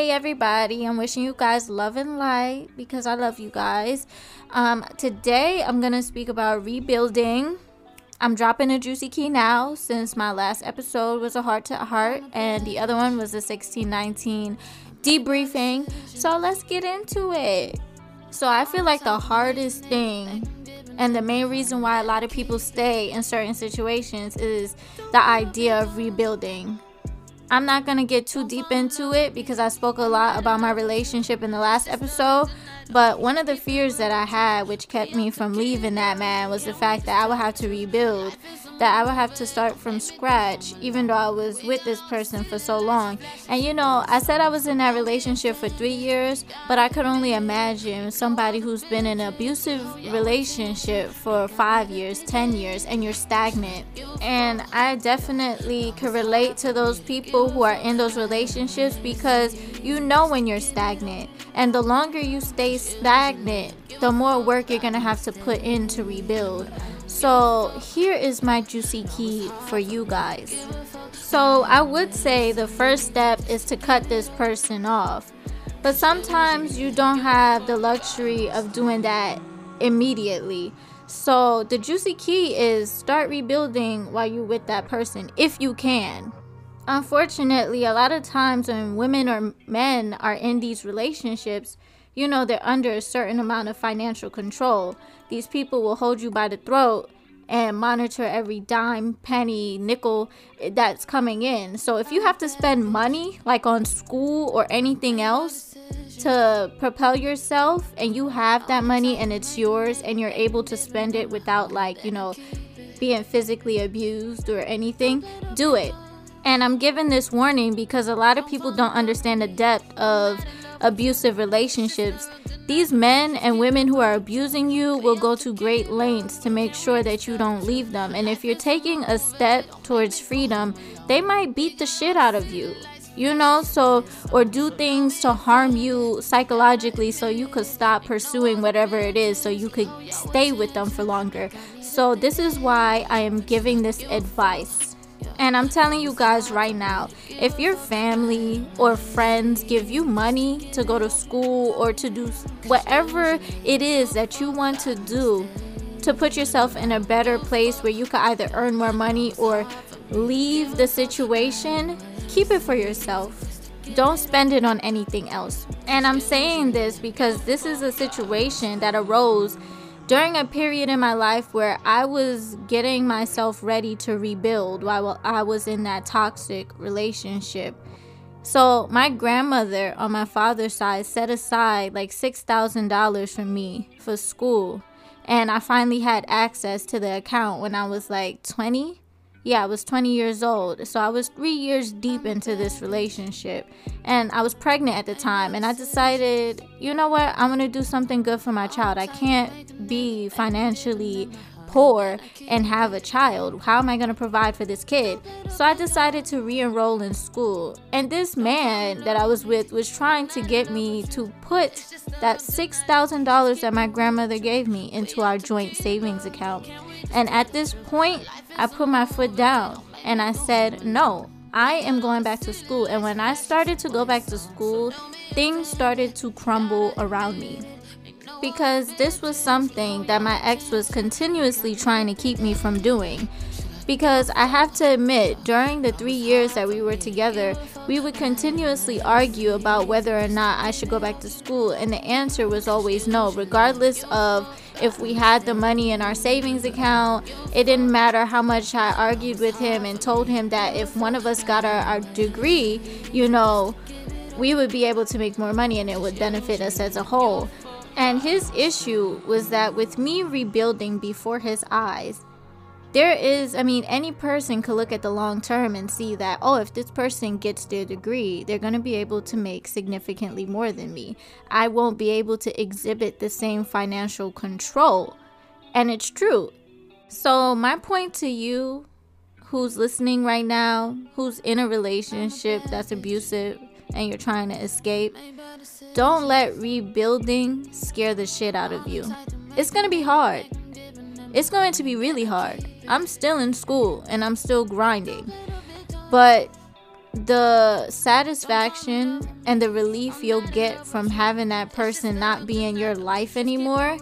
Hey everybody, I'm wishing you guys love and light because I love you guys. Um, today I'm gonna speak about rebuilding. I'm dropping a juicy key now since my last episode was a heart to heart and the other one was a 1619 debriefing. So let's get into it. So I feel like the hardest thing and the main reason why a lot of people stay in certain situations is the idea of rebuilding I'm not going to get too deep into it because I spoke a lot about my relationship in the last episode. But one of the fears that I had, which kept me from leaving that man, was the fact that I would have to rebuild, that I would have to start from scratch, even though I was with this person for so long. And you know, I said I was in that relationship for three years, but I could only imagine somebody who's been in an abusive relationship for five years, ten years, and you're stagnant. And I definitely could relate to those people who are in those relationships because you know when you're stagnant. And the longer you stay stagnant, the more work you're to have to put in to rebuild. So, here is my juicy key for you guys. So, I would say the first step is to cut this person off. But sometimes you don't have the luxury of doing that immediately. So, the juicy key is start rebuilding while you're with that person if you can. Unfortunately, a lot of times when women or men are in these relationships, you know they're under a certain amount of financial control. These people will hold you by the throat and monitor every dime, penny, nickel that's coming in. So if you have to spend money like on school or anything else to propel yourself and you have that money and it's yours and you're able to spend it without like, you know, being physically abused or anything, do it. And I'm giving this warning because a lot of people don't understand the depth of abusive relationships. These men and women who are abusing you will go to great lengths to make sure that you don't leave them. And if you're taking a step towards freedom, they might beat the shit out of you. You know, so or do things to harm you psychologically so you could stop pursuing whatever it is so you could stay with them for longer. So, this is why I am giving this advice and I'm telling you guys right now, if your family or friends give you money to go to school or to do whatever it is that you want to do to put yourself in a better place where you can either earn more money or leave the situation, keep it for yourself. Don't spend it on anything else. And I'm saying this because this is a situation that arose during a period in my life where I was getting myself ready to rebuild while I was in that toxic relationship. So, my grandmother on my father's side set aside like $6,000 for me for school. And I finally had access to the account when I was like 20 yeah, I was 20 years old. So I was three years deep into this relationship. And I was pregnant at the time. And I decided, you know what? I'm going to do something good for my child. I can't be financially poor and have a child. How am I going to provide for this kid? So I decided to re enroll in school. And this man that I was with was trying to get me to put that $6,000 that my grandmother gave me into our joint savings account. And at this point, I put my foot down and I said, no, I am going back to school. And when I started to go back to school, things started to crumble around me because this was something that my ex was continuously trying to keep me from doing. Because I have to admit, during the three years that we were together, we would continuously argue about whether or not I should go back to school, and the answer was always no, regardless of if we had the money in our savings account. It didn't matter how much I argued with him and told him that if one of us got our, our degree, you know, we would be able to make more money and it would benefit us as a whole. And his issue was that with me rebuilding before his eyes, there is, I mean, any person could look at the long term and see that, oh, if this person gets their degree, they're going to be able to make significantly more than me. I won't be able to exhibit the same financial control. And it's true. So, my point to you who's listening right now, who's in a relationship that's abusive, and you're trying to escape, don't let rebuilding scare the shit out of you. It's gonna be hard. It's going to be really hard. I'm still in school and I'm still grinding. But the satisfaction and the relief you'll get from having that person not be in your life anymore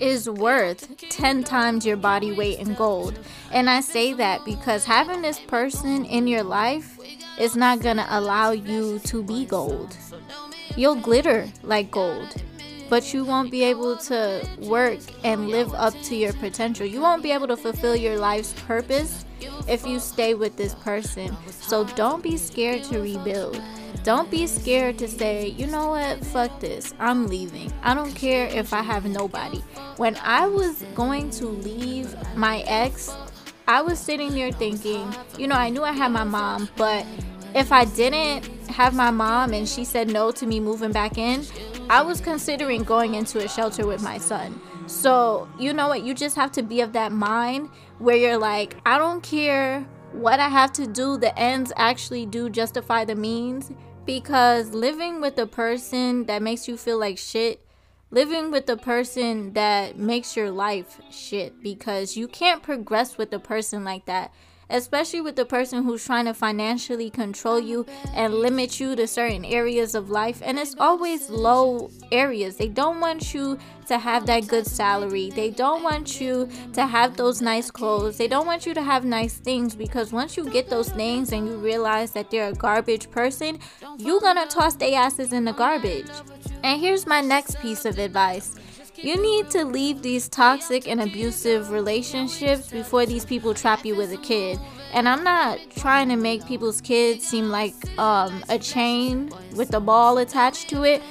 is worth 10 times your body weight in gold. And I say that because having this person in your life is not going to allow you to be gold. You'll glitter like gold, but you won't be able to work and live up to your potential. You won't be able to fulfill your life's purpose if you stay with this person. So don't be scared to rebuild. Don't be scared to say, you know what, fuck this, I'm leaving. I don't care if I have nobody. When I was going to leave my ex, I was sitting there thinking, you know, I knew I had my mom, but if I didn't have my mom and she said no to me moving back in, I was considering going into a shelter with my son. So, you know what? You just have to be of that mind where you're like, I don't care what I have to do, the ends actually do justify the means. Because living with a person that makes you feel like shit, living with a person that makes your life shit, because you can't progress with a person like that especially with the person who's trying to financially control you and limit you to certain areas of life. And it's always low areas. They don't want you to have that good salary. They don't want you to have those nice clothes. They don't want you to have nice things because once you get those things and you realize that they're a garbage person, you're gonna toss their asses in the garbage. And here's my next piece of advice you need to leave these toxic and abusive relationships before these people trap you with a kid. And I'm not trying to make people's kids seem like um, a chain with a ball attached to it,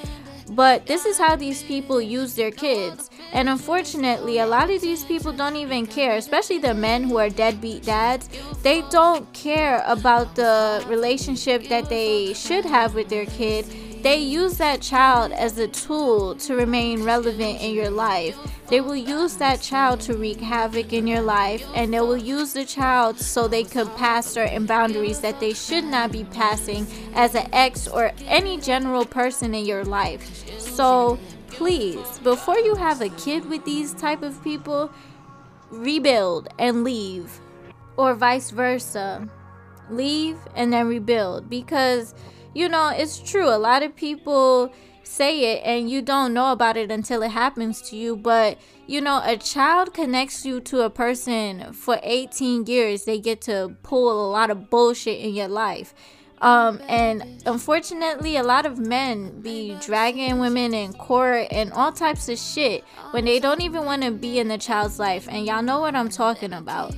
but this is how these people use their kids. And unfortunately, a lot of these people don't even care, especially the men who are deadbeat dads. They don't care about the relationship that they should have with their kid they use that child as a tool to remain relevant in your life. They will use that child to wreak havoc in your life, and they will use the child so they could pass certain boundaries that they should not be passing as an ex or any general person in your life. So please, before you have a kid with these type of people, rebuild and leave, or vice versa. Leave and then rebuild because you know, it's true. A lot of people say it and you don't know about it until it happens to you. But, you know, a child connects you to a person for 18 years. They get to pull a lot of bullshit in your life. Um, and unfortunately, a lot of men be dragging women in court and all types of shit when they don't even want to be in the child's life. And y'all know what I'm talking about.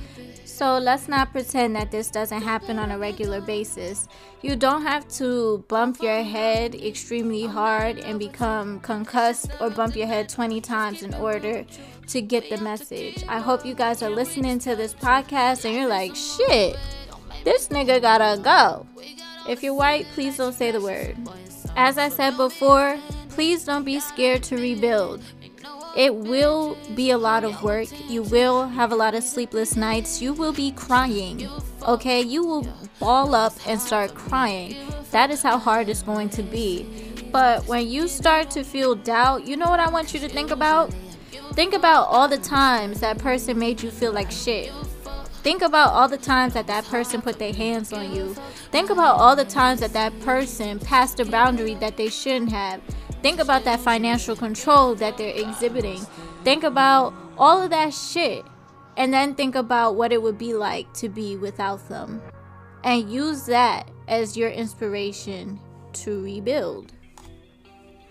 So let's not pretend that this doesn't happen on a regular basis. You don't have to bump your head extremely hard and become concussed or bump your head 20 times in order to get the message. I hope you guys are listening to this podcast and you're like, shit, this nigga gotta go. If you're white, please don't say the word. As I said before, please don't be scared to rebuild. It will be a lot of work. You will have a lot of sleepless nights. You will be crying. Okay? You will ball up and start crying. That is how hard it's going to be. But when you start to feel doubt, you know what I want you to think about? Think about all the times that person made you feel like shit. Think about all the times that that person put their hands on you. Think about all the times that that person passed a boundary that they shouldn't have. Think about that financial control that they're exhibiting. Think about all of that shit. And then think about what it would be like to be without them. And use that as your inspiration to rebuild.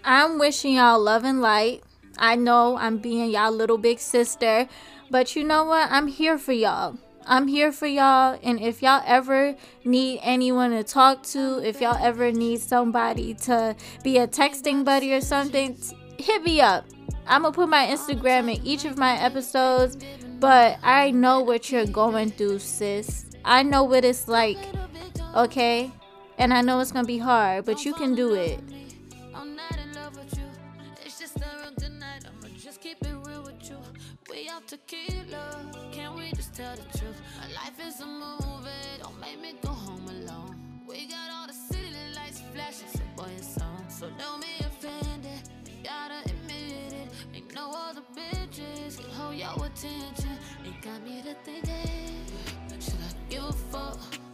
I'm wishing y'all love and light. I know I'm being y'all little big sister, but you know what? I'm here for y'all. I'm here for y'all. And if y'all ever need anyone to talk to, if y'all ever need somebody to be a texting buddy or something, hit me up. I'm going to put my Instagram in each of my episodes. But I know what you're going through, sis. I know what it's like, okay? And I know it's going to be hard, but you can do it. Tell the truth. My life is a movie, don't make me go home alone. We got all the city lights flashing, so boy, it's on. So don't be offended, you gotta admit it. Make no other bitches can hold your attention. It got me to thinking, should I give a fuck?